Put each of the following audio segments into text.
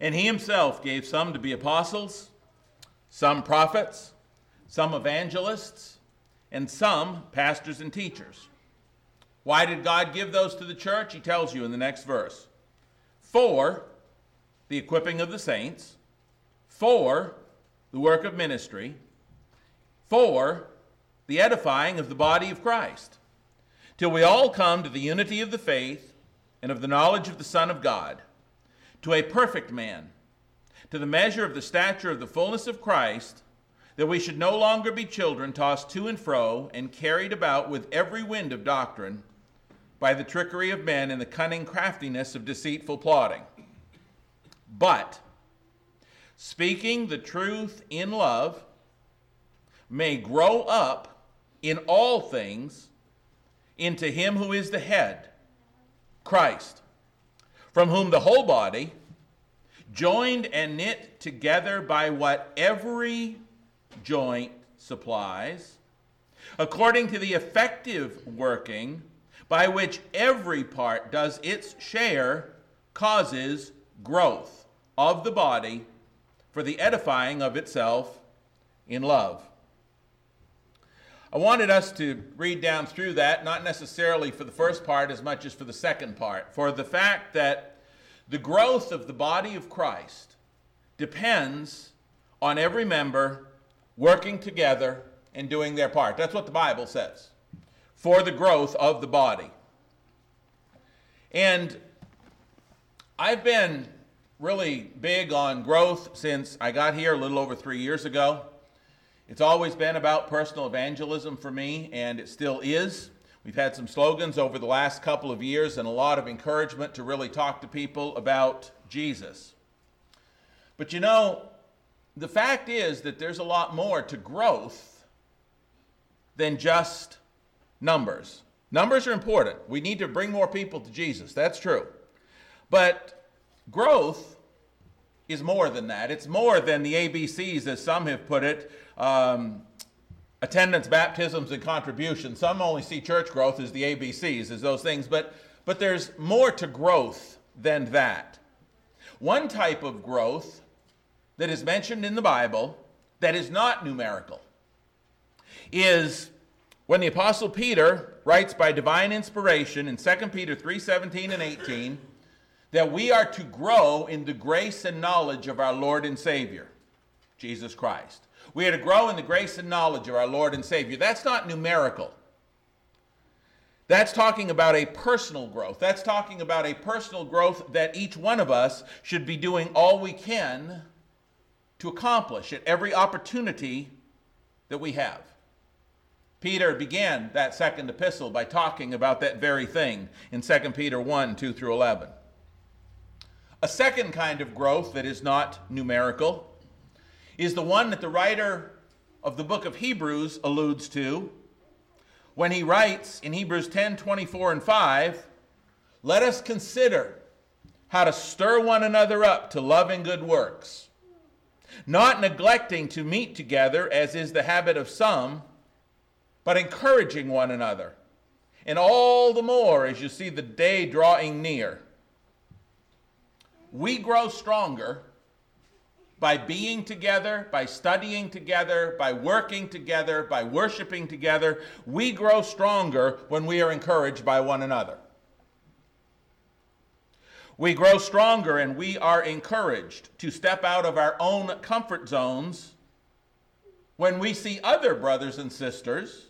And he himself gave some to be apostles, some prophets, some evangelists, and some pastors and teachers. Why did God give those to the church? He tells you in the next verse. For the equipping of the saints, for the work of ministry, for the edifying of the body of Christ, till we all come to the unity of the faith and of the knowledge of the Son of God, to a perfect man, to the measure of the stature of the fullness of Christ, that we should no longer be children tossed to and fro and carried about with every wind of doctrine by the trickery of men and the cunning craftiness of deceitful plotting. But, speaking the truth in love, may grow up in all things into him who is the head, Christ, from whom the whole body, joined and knit together by what every joint supplies, according to the effective working by which every part does its share, causes growth of the body for the edifying of itself in love. I wanted us to read down through that, not necessarily for the first part as much as for the second part, for the fact that the growth of the body of Christ depends on every member working together and doing their part. That's what the Bible says for the growth of the body. And I've been really big on growth since I got here a little over three years ago. It's always been about personal evangelism for me, and it still is. We've had some slogans over the last couple of years and a lot of encouragement to really talk to people about Jesus. But you know, the fact is that there's a lot more to growth than just numbers. Numbers are important. We need to bring more people to Jesus. That's true. But growth is more than that. It's more than the ABCs, as some have put it um, attendance, baptisms, and contributions. Some only see church growth as the ABCs, as those things, but, but there's more to growth than that. One type of growth that is mentioned in the Bible that is not numerical is when the apostle Peter writes by divine inspiration in 2 Peter 3:17 and 18 that we are to grow in the grace and knowledge of our Lord and Savior, Jesus Christ. We are to grow in the grace and knowledge of our Lord and Savior. That's not numerical. That's talking about a personal growth. That's talking about a personal growth that each one of us should be doing all we can to accomplish at every opportunity that we have. Peter began that second epistle by talking about that very thing in 2 Peter 1 2 through 11. A second kind of growth that is not numerical is the one that the writer of the book of Hebrews alludes to when he writes in Hebrews 10 24 and 5, let us consider how to stir one another up to love and good works, not neglecting to meet together as is the habit of some, but encouraging one another, and all the more as you see the day drawing near. We grow stronger by being together, by studying together, by working together, by worshiping together, we grow stronger when we are encouraged by one another. We grow stronger and we are encouraged to step out of our own comfort zones when we see other brothers and sisters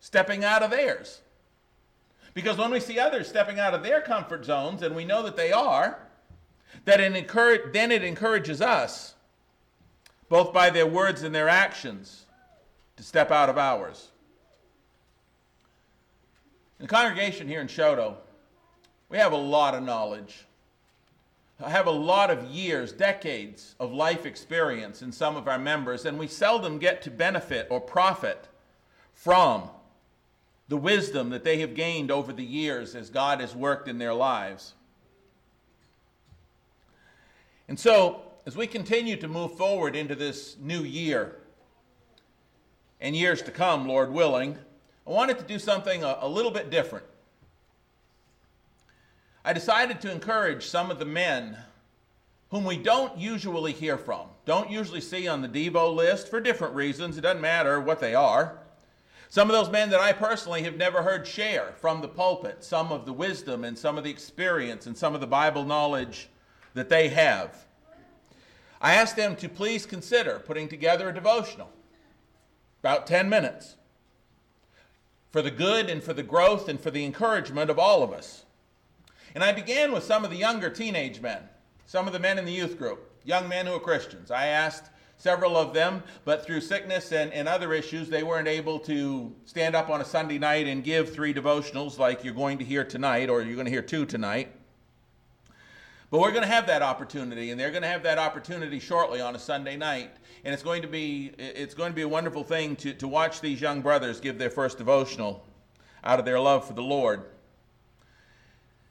stepping out of theirs. Because when we see others stepping out of their comfort zones, and we know that they are, that it encourage, then it encourages us both by their words and their actions, to step out of ours. In the congregation here in Choteau, we have a lot of knowledge. I have a lot of years, decades of life experience in some of our members, and we seldom get to benefit or profit from the wisdom that they have gained over the years as God has worked in their lives. And so, as we continue to move forward into this new year and years to come, Lord willing, I wanted to do something a, a little bit different. I decided to encourage some of the men whom we don't usually hear from, don't usually see on the Devo list for different reasons. It doesn't matter what they are. Some of those men that I personally have never heard share from the pulpit some of the wisdom and some of the experience and some of the Bible knowledge that they have. I asked them to please consider putting together a devotional, about 10 minutes, for the good and for the growth and for the encouragement of all of us. And I began with some of the younger teenage men, some of the men in the youth group, young men who are Christians. I asked several of them, but through sickness and, and other issues, they weren't able to stand up on a Sunday night and give three devotionals like you're going to hear tonight, or you're going to hear two tonight. But we're going to have that opportunity, and they're going to have that opportunity shortly on a Sunday night. And it's going to be, it's going to be a wonderful thing to, to watch these young brothers give their first devotional out of their love for the Lord.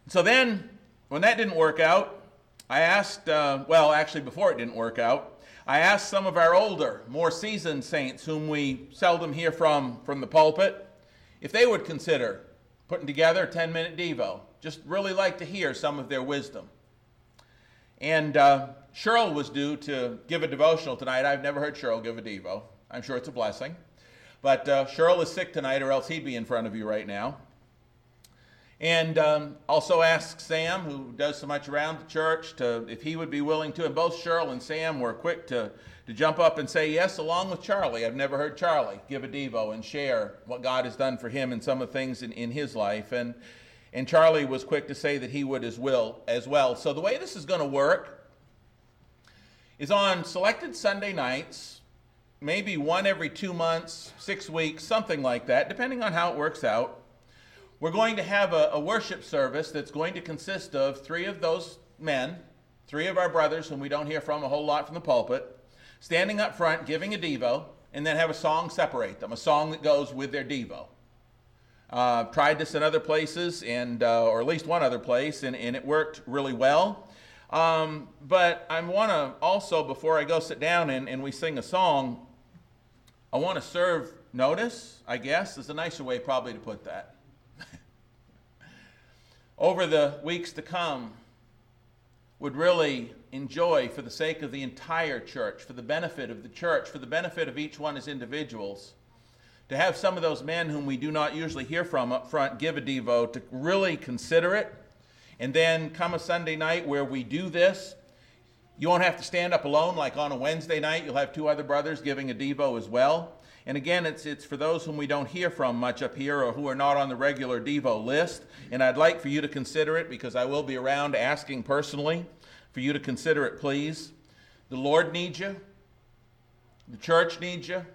So then, when that didn't work out, I asked, uh, well, actually, before it didn't work out, I asked some of our older, more seasoned saints, whom we seldom hear from from the pulpit, if they would consider putting together a 10 minute Devo. Just really like to hear some of their wisdom. And uh, Cheryl was due to give a devotional tonight. I've never heard Cheryl give a Devo. I'm sure it's a blessing. But uh, Cheryl is sick tonight, or else he'd be in front of you right now. And um, also ask Sam, who does so much around the church, to if he would be willing to. And both Cheryl and Sam were quick to, to jump up and say yes, along with Charlie. I've never heard Charlie give a Devo and share what God has done for him and some of the things in, in his life. And, and Charlie was quick to say that he would as, will, as well. So the way this is going to work is on selected Sunday nights, maybe one every two months, six weeks, something like that, depending on how it works out we're going to have a, a, worship service that's going to consist of three of those men, three of our brothers whom we don't hear from a whole lot from the pulpit, standing up front giving a Devo, and then have a song separate them, a song that goes with their Devo. Uh, tried this in other places, and uh, or at least one other place, and, and it worked really well. Um, but I want to also, before I go sit down and, and we sing a song, I want to serve notice, I guess, is a nicer way probably to put that over the weeks to come would really enjoy for the sake of the entire church, for the benefit of the church, for the benefit of each one as individuals, to have some of those men whom we do not usually hear from up front give a Devo, to really consider it. And then come a Sunday night where we do this. You won't have to stand up alone like on a Wednesday night. You'll have two other brothers giving a Devo as well. And again, it's, it's for those whom we don't hear from much up here or who are not on the regular Devo list. And I'd like for you to consider it because I will be around asking personally for you to consider it, please. The Lord needs you, the church needs you,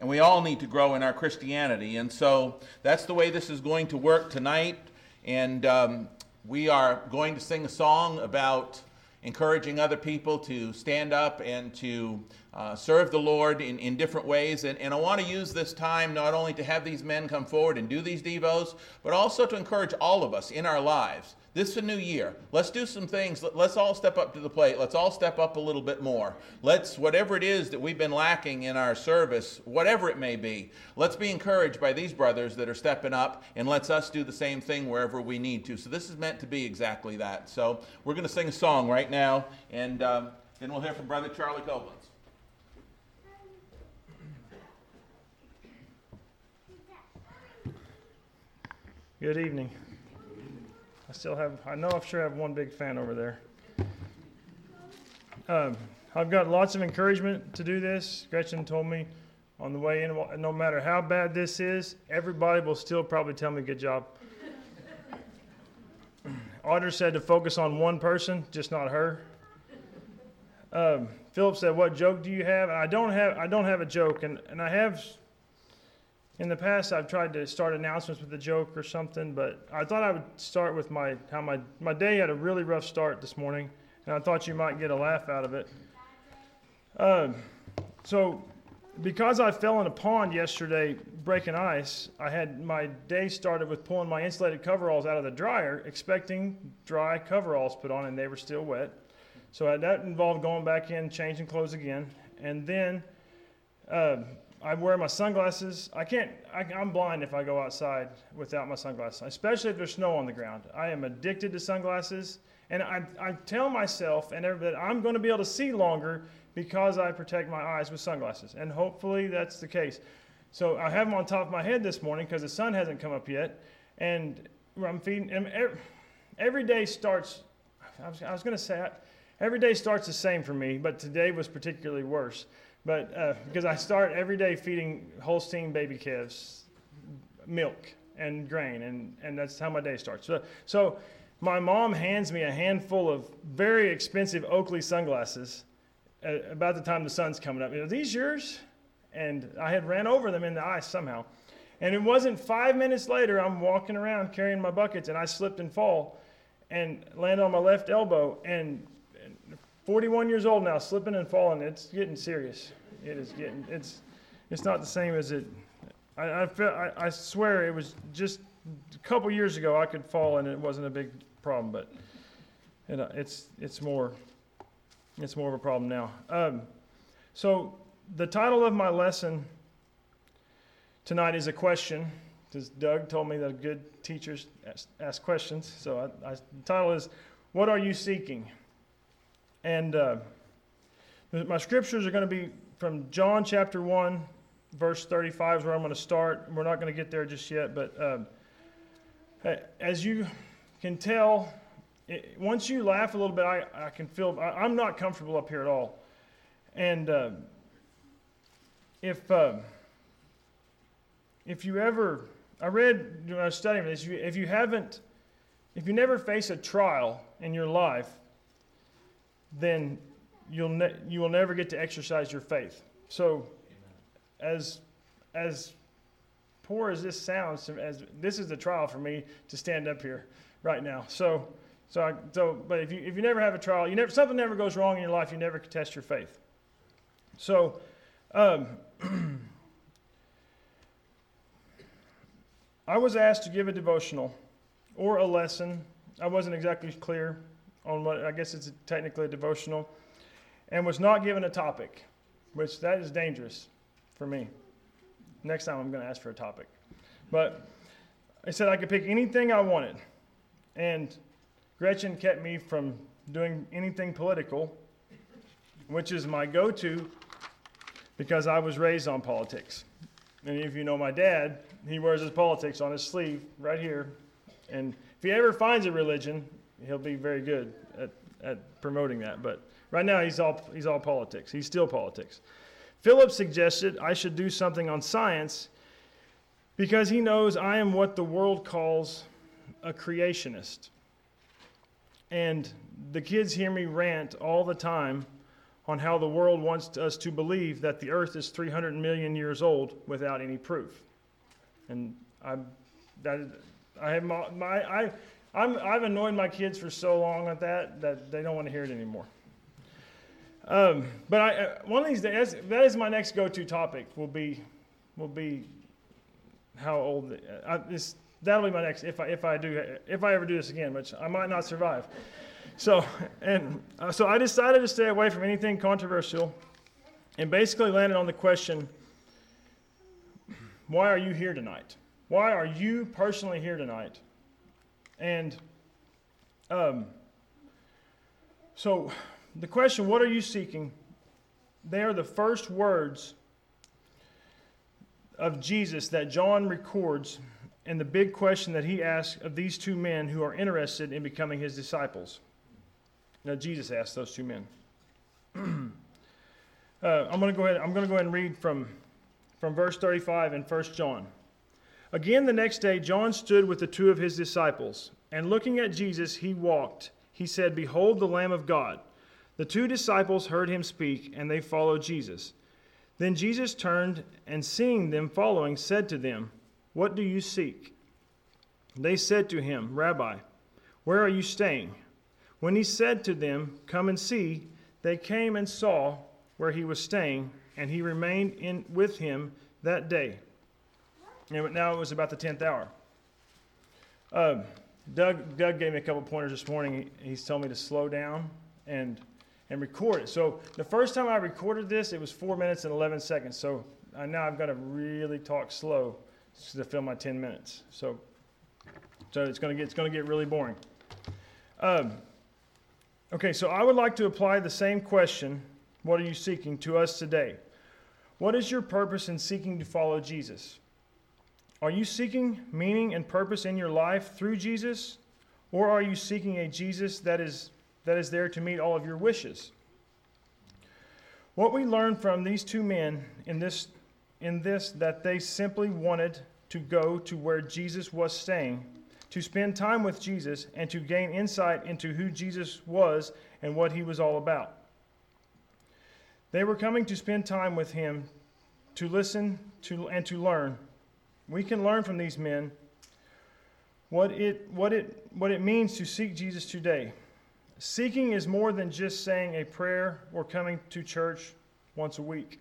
and we all need to grow in our Christianity. And so that's the way this is going to work tonight. And um, we are going to sing a song about encouraging other people to stand up and to uh, serve the Lord in, in different ways. And, and I want to use this time not only to have these men come forward and do these Devos, but also to encourage all of us in our lives. This is a new year. Let's do some things. Let's all step up to the plate. Let's all step up a little bit more. Let's, whatever it is that we've been lacking in our service, whatever it may be, let's be encouraged by these brothers that are stepping up and let's us do the same thing wherever we need to. So this is meant to be exactly that. So we're going to sing a song right now and um, then we'll hear from Brother Charlie Coblentz. Good evening. I still have, I know I sure I have one big fan over there. Um, I've got lots of encouragement to do this. Gretchen told me on the way in, no matter how bad this is, everybody will still probably tell me good job. Audra said to focus on one person, just not her. Um, Philip said, "What joke do you have?" I don't have. I don't have a joke, and, and I have in the past, I've tried to start announcements with a joke or something, but I thought I would start with my how my my day had a really rough start this morning, and I thought you might get a laugh out of it. Uh, so, because I fell in a pond yesterday breaking ice, I had my day started with pulling my insulated coveralls out of the dryer, expecting dry coveralls put on, and they were still wet. So that involved going back in, changing clothes again, and then. Uh, I wear my sunglasses. I can't, I, am blind if I go outside without my sunglasses, especially if there's snow on the ground. I am addicted to sunglasses, And I, I tell myself and that I'm going to be able to see longer because I protect my eyes with sunglasses. And hopefully that's the case. So I have them on top of my head this morning because the sun hasn't come up yet. And I'm feeding, and every day starts, I was, I was going to say, every day starts the same for me, but today was particularly worse. But uh, because I start every day feeding Holstein baby calves milk and grain, and, and that's how my day starts. So, so my mom hands me a handful of very expensive Oakley sunglasses about the time the sun's coming up. Are these yours? And I had ran over them in the ice somehow. And it wasn't five minutes later, I'm walking around carrying my buckets, and I slipped and fall and land on my left elbow. And 41 years old now, slipping and falling. It's getting serious. It is getting. It's. It's not the same as it. I I, feel, I, I swear it was just a couple years ago I could fall and it wasn't a big problem, but it, it's it's more. It's more of a problem now. Um, so the title of my lesson tonight is a question because Doug told me that good teachers ask, ask questions. So I, I, the title is "What Are You Seeking?" And uh, my scriptures are going to be from John chapter 1, verse 35 is where I'm going to start. We're not going to get there just yet, but um, as you can tell, it, once you laugh a little bit, I, I can feel I, am not comfortable up here at all. And uh, if uh, if you ever, I read when I was studying this, if you haven't, if you never face a trial in your life, then you'll ne- you will never get to exercise your faith. So, as as poor as this sounds, as this is the trial for me to stand up here right now. So, so I, so but if you if you never have a trial, you never something never goes wrong in your life, you never test your faith. So. Um, I was asked to give a devotional or a lesson. I wasn't exactly clear on what I guess it's technically a devotional, and was not given a topic, which that is dangerous for me. Next time I'm going to ask for a topic. But I said I could pick anything I wanted. And Gretchen kept me from doing anything political, which is my go to because I was raised on politics. And if you know my dad, he wears his politics on his sleeve right here. And if he ever finds a religion, he'll be very good at, at promoting that. But right now, he's all, he's all politics. He's still politics. Philip suggested I should do something on science because he knows I am what the world calls a creationist. And the kids hear me rant all the time on how the world wants us to believe that the earth is 300 million years old without any proof. And I, that, I have my, my I, I'm, I've annoyed my kids for so long at that that they don't want to hear it anymore. Um, but I, uh, one of these days, that is my next go-to topic. Will be, will be how old. I, this, that'll be my next if I if I do if I ever do this again, which I might not survive. So and uh, so I decided to stay away from anything controversial, and basically landed on the question: Why are you here tonight? Why are you personally here tonight? And um, so the question, what are you seeking? They are the first words of Jesus that John records and the big question that he asks of these two men who are interested in becoming his disciples. Now, Jesus asked those two men. uh, I'm going to go ahead. I'm going to go ahead and read from, from verse 35 in 1 John. Again, the next day, John stood with the two of his disciples, and looking at Jesus, he walked. He said, Behold the Lamb of God. The two disciples heard him speak, and they followed Jesus. Then Jesus turned, and seeing them following, said to them, What do you seek? They said to him, Rabbi, where are you staying? When he said to them, Come and see, they came and saw where he was staying, and he remained in, with him that day. And now it was about the 10th hour. Uh, Doug, Doug gave me a couple pointers this morning. He, he's telling me to slow down and, and record it. So the first time I recorded this, it was 4 minutes and 11 seconds. So I, now I've got to really talk slow to fill my 10 minutes. So, so it's going to get, it's going to get really boring. Um, Okay, so I would like to apply the same question, what are you seeking, to us today. What is your purpose in seeking to follow Jesus? Are you seeking meaning and purpose in your life through Jesus? Or are you seeking a Jesus that is, that is there to meet all of your wishes? What we learn from these two men in this, in this that they simply wanted to go to where Jesus was staying, to spend time with Jesus, and to gain insight into who Jesus was and what he was all about. They were coming to spend time with him, to listen to, and to learn. We can learn from these men what it, what, it, what it means to seek Jesus today. Seeking is more than just saying a prayer or coming to church once a week.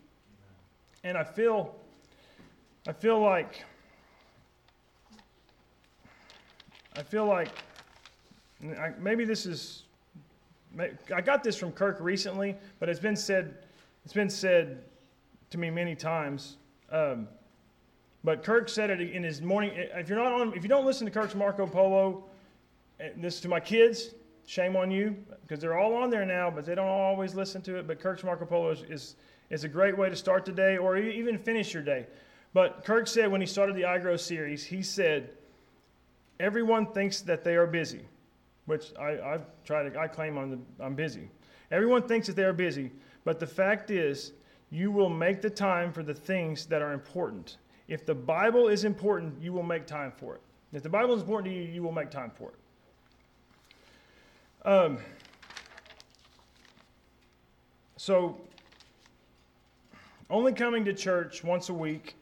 And I feel, I feel like, I feel like, maybe this is, I got this from Kirk recently, but it's been said, it's been said to me many times. Um, but Kirk said it in his morning. If you're not on, if you don't listen to Kirk's Marco Polo, eh, this is to my kids. Shame on you because they're all on there now, but they don't always listen to it. But Kirk's Marco Polo is, is, is a great way to start the day or even finish your day. But Kirk said when he started the iGrow series, he said, everyone thinks that they are busy, which I, I've to, I claim I'm, the, I'm busy. Everyone thinks that they are busy, but the fact is, you will make the time for the things that are important. If the Bible is important, you will make time for it. If the Bible is important to you, you will make time for it. Um, so, only coming to church once a week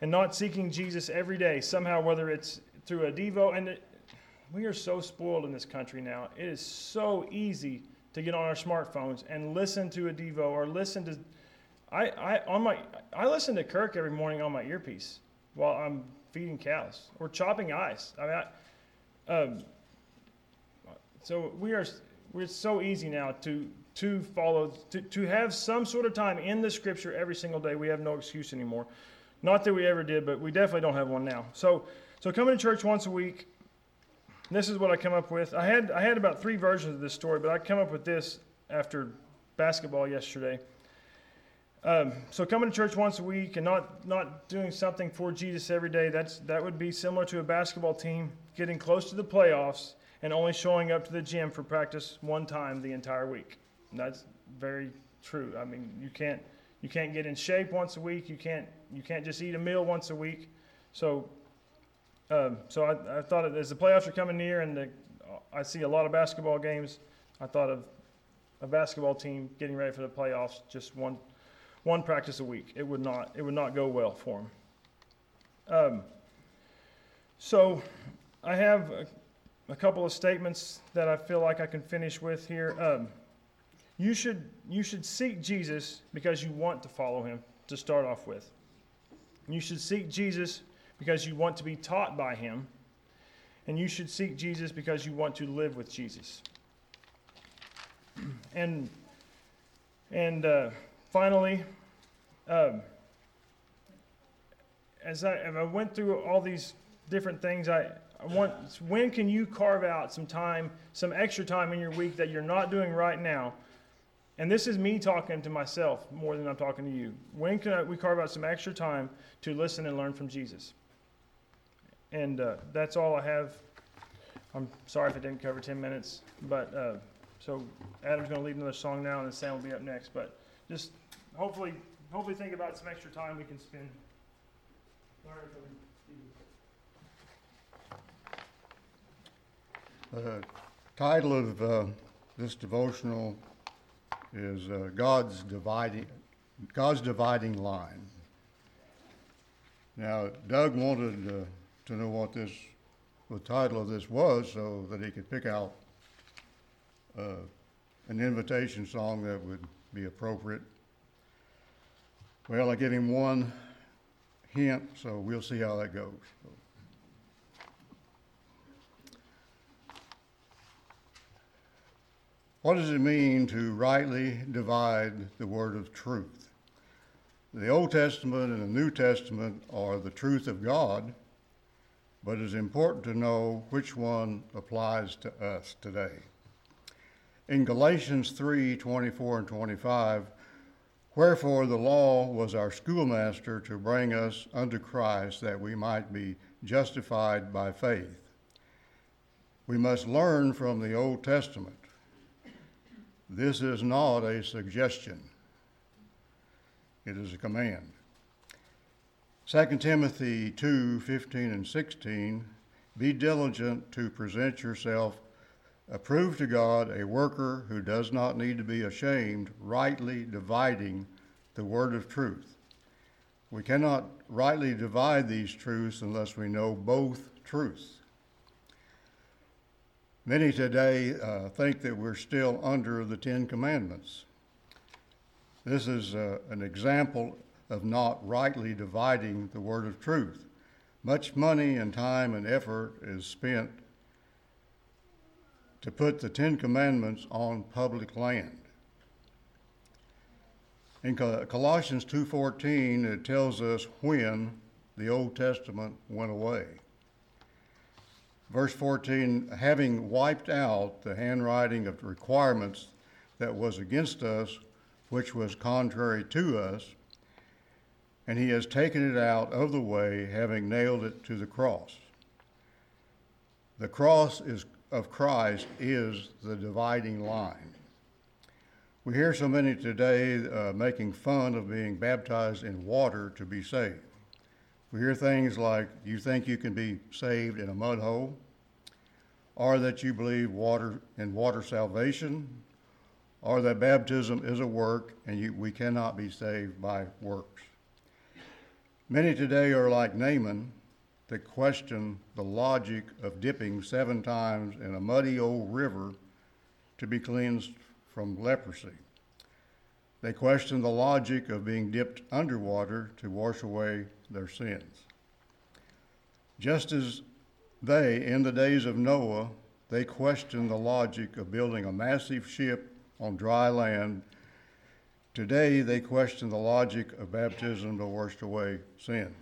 and not seeking Jesus every day, somehow, whether it's through a Devo, and it, we are so spoiled in this country now. It is so easy to get on our smartphones and listen to a Devo or listen to I, I on my I listen to Kirk every morning on my earpiece while I'm feeding cows or chopping ice. I mean, I, um, so we are we're so easy now to to follow to, to have some sort of time in the scripture every single day. We have no excuse anymore. Not that we ever did, but we definitely don't have one now. So so coming to church once a week. This is what I come up with. I had I had about three versions of this story, but I come up with this after basketball yesterday. Um, so coming to church once a week and not, not doing something for Jesus every day, that's, that would be similar to a basketball team getting close to the playoffs and only showing up to the gym for practice one time the entire week. And that's very true. I mean, you can't, you can't get in shape once a week. You can't, you can't just eat a meal once a week. So, um, so I, I thought as the playoffs are coming near and the, I see a lot of basketball games, I thought of a basketball team getting ready for the playoffs, just one – one practice a week. It would not, it would not go well for him. Um, so I have a, a, couple of statements that I feel like I can finish with here. Um, you should you should seek Jesus because you want to follow him to start off with. You should seek Jesus because you want to be taught by him. And you should seek Jesus because you want to live with Jesus. And and uh, finally, um, as I, I went through all these different things, I, I want, when can you carve out some time, some extra time in your week that you're not doing right now? And this is me talking to myself more than I'm talking to you. When can I, we carve out some extra time to listen and learn from Jesus? And uh, that's all I have. I'm sorry if I didn't cover 10 minutes, but uh, so Adam's going to lead another song now, and then Sam will be up next. But just hopefully hopefully think about some extra time we can spend learning from The title of uh, this devotional is uh, God's dividing God's dividing line. Now, Doug wanted uh, to know what this the title of this was so that he could pick out uh, an invitation song that would be appropriate well, I gave him one hint, so we'll see how that goes. What does it mean to rightly divide the word of truth? The Old Testament and the New Testament are the truth of God, but it's important to know which one applies to us today. In Galatians 3 24 and 25, wherefore the law was our schoolmaster to bring us unto Christ that we might be justified by faith. We must learn from the Old Testament. This is not a suggestion, it is a command. 2 Timothy 2 15 and 16 Be diligent to present yourself approved to God, a worker who does not need to be ashamed, rightly dividing the word of truth. We cannot rightly divide these truths unless we know both truths. Many today uh, think that we're still under the Ten Commandments. This is uh, an example of not rightly dividing the word of truth. Much money and time and effort is spent to put the Ten Commandments on public land. In Colossians 2:14 it tells us when the Old Testament went away. Verse 14, having wiped out the handwriting of requirements that was against us, which was contrary to us, and he has taken it out of the way, having nailed it to the cross. The cross is, of Christ is the dividing line. We hear so many today uh, making fun of being baptized in water to be saved. We hear things like, you think you can be saved in a mud hole, or that you believe water in water salvation, or that baptism is a work and you, we cannot be saved by works. Many today are like Naaman that question the logic of dipping seven times in a muddy old river to be cleansed from leprosy. They question the logic of being dipped underwater to wash away their sins. Just as they, in the days of Noah, they questioned the logic of building a massive ship on dry land. Today, they question the logic of baptism to wash away sin.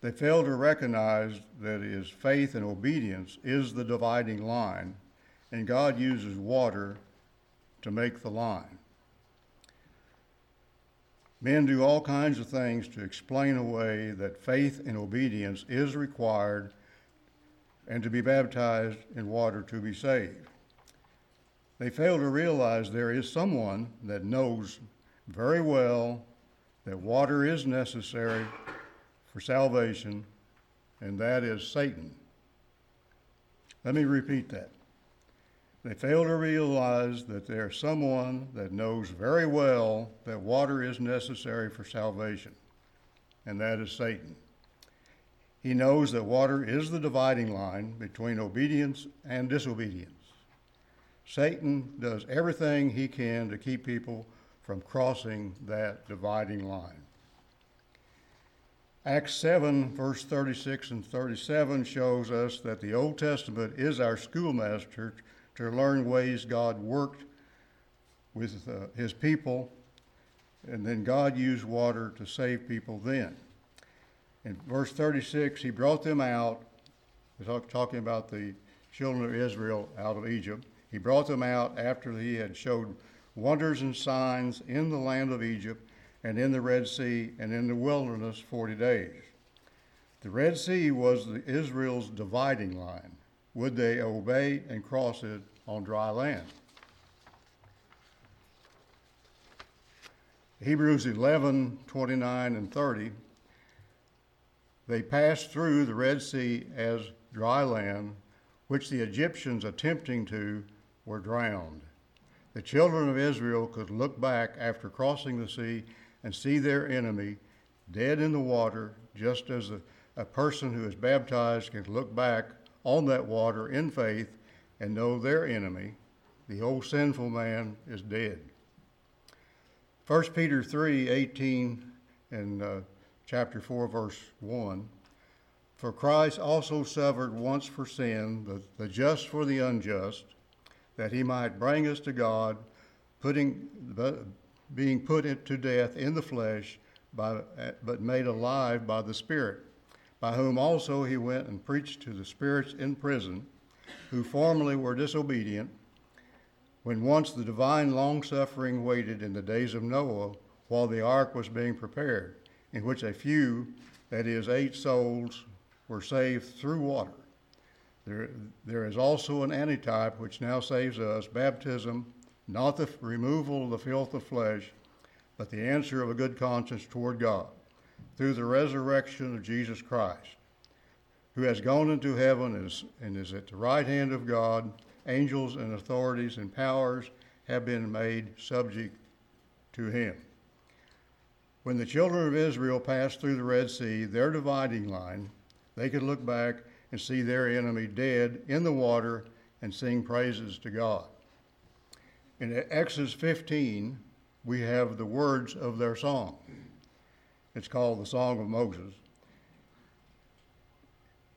They fail to recognize that it is faith and obedience is the dividing line, and God uses water to make the line. Men do all kinds of things to explain away that faith and obedience is required and to be baptized in water to be saved. They fail to realize there is someone that knows very well that water is necessary for salvation, and that is Satan. Let me repeat that. They fail to realize that there's someone that knows very well that water is necessary for salvation, and that is Satan. He knows that water is the dividing line between obedience and disobedience. Satan does everything he can to keep people from crossing that dividing line. Acts 7, verse 36 and 37 shows us that the Old Testament is our schoolmaster to learn ways God worked with uh, his people, and then God used water to save people then. In verse 36, he brought them out, talking about the children of Israel out of Egypt. He brought them out after he had showed wonders and signs in the land of Egypt and in the Red Sea and in the wilderness 40 days. The Red Sea was Israel's dividing line. Would they obey and cross it on dry land? Hebrews 11, 29 and 30. They passed through the Red Sea as dry land, which the Egyptians attempting to were drowned. The children of Israel could look back after crossing the sea and see their enemy dead in the water, just as a, a person who is baptized can look back on that water in faith and know their enemy, the old sinful man, is dead. 1 Peter 3 18 and uh, chapter 4, verse 1. For Christ also suffered once for sin, the, the just for the unjust, that he might bring us to God, putting, being put to death in the flesh, by, but made alive by the Spirit, by whom also he went and preached to the spirits in prison, who formerly were disobedient, When once the divine long-suffering waited in the days of Noah while the ark was being prepared, in which a few, that is, eight souls, were saved through water. There, there is also an antitype which now saves us baptism, not the removal of the filth of flesh, but the answer of a good conscience toward God through the resurrection of Jesus Christ, who has gone into heaven and is, and is at the right hand of God. Angels and authorities and powers have been made subject to him. When the children of Israel passed through the Red Sea, their dividing line, they could look back and see their enemy dead in the water and sing praises to God. In Exodus 15, we have the words of their song. It's called the Song of Moses.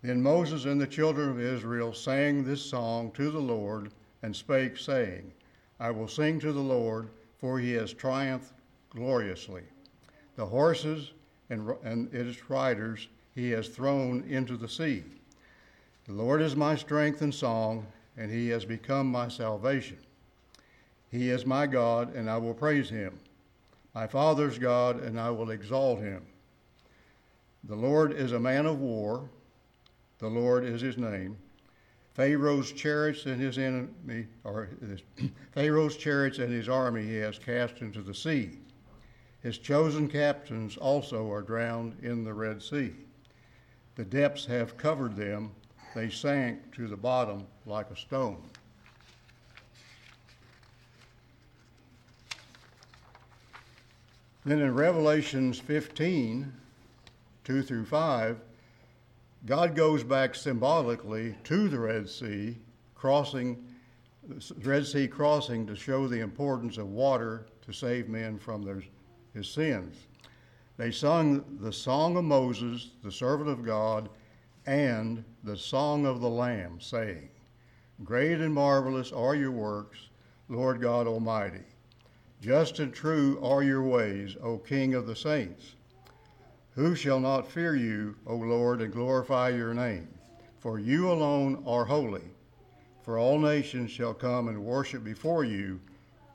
Then Moses and the children of Israel sang this song to the Lord and spake, saying, I will sing to the Lord, for he has triumphed gloriously. The horses and, and its riders he has thrown into the sea. The Lord is my strength and song, and he has become my salvation. He is my God, and I will praise him, my father's God, and I will exalt him. The Lord is a man of war, the Lord is his name. Pharaoh's chariots and his enemy, or his, Pharaoh's chariots and his army he has cast into the sea. His chosen captains also are drowned in the Red Sea. The depths have covered them, they sank to the bottom like a stone. Then in Revelations 15, 2 through 5, God goes back symbolically to the Red Sea, crossing the Red Sea crossing to show the importance of water to save men from their his sins. They sung the song of Moses, the servant of God, and the song of the Lamb, saying, Great and marvelous are your works, Lord God Almighty. Just and true are your ways, O King of the saints. Who shall not fear you, O Lord, and glorify your name? For you alone are holy. For all nations shall come and worship before you,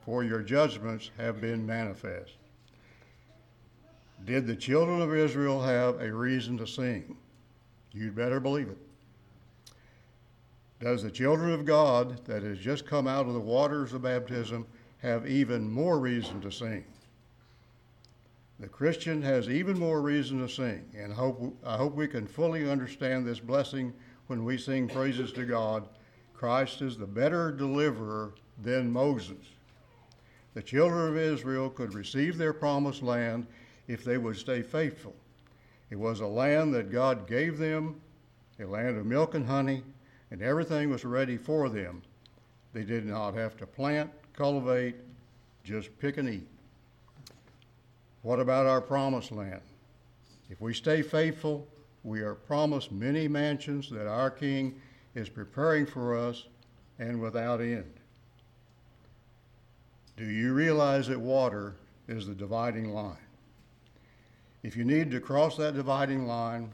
for your judgments have been manifest. Did the children of Israel have a reason to sing? You'd better believe it. Does the children of God that has just come out of the waters of baptism have even more reason to sing? The Christian has even more reason to sing, and hope, I hope we can fully understand this blessing when we sing praises to God. Christ is the better deliverer than Moses. The children of Israel could receive their promised land if they would stay faithful. It was a land that God gave them, a land of milk and honey, and everything was ready for them. They did not have to plant, cultivate, just pick and eat. What about our promised land? If we stay faithful, we are promised many mansions that our King is preparing for us and without end. Do you realize that water is the dividing line? If you need to cross that dividing line,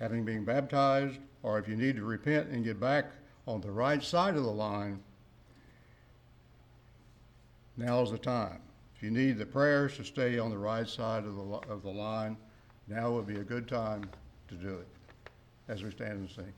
having been baptized, or if you need to repent and get back on the right side of the line, now's the time. If you need the prayers to stay on the right side of the, of the line, now would be a good time to do it as we stand and sing.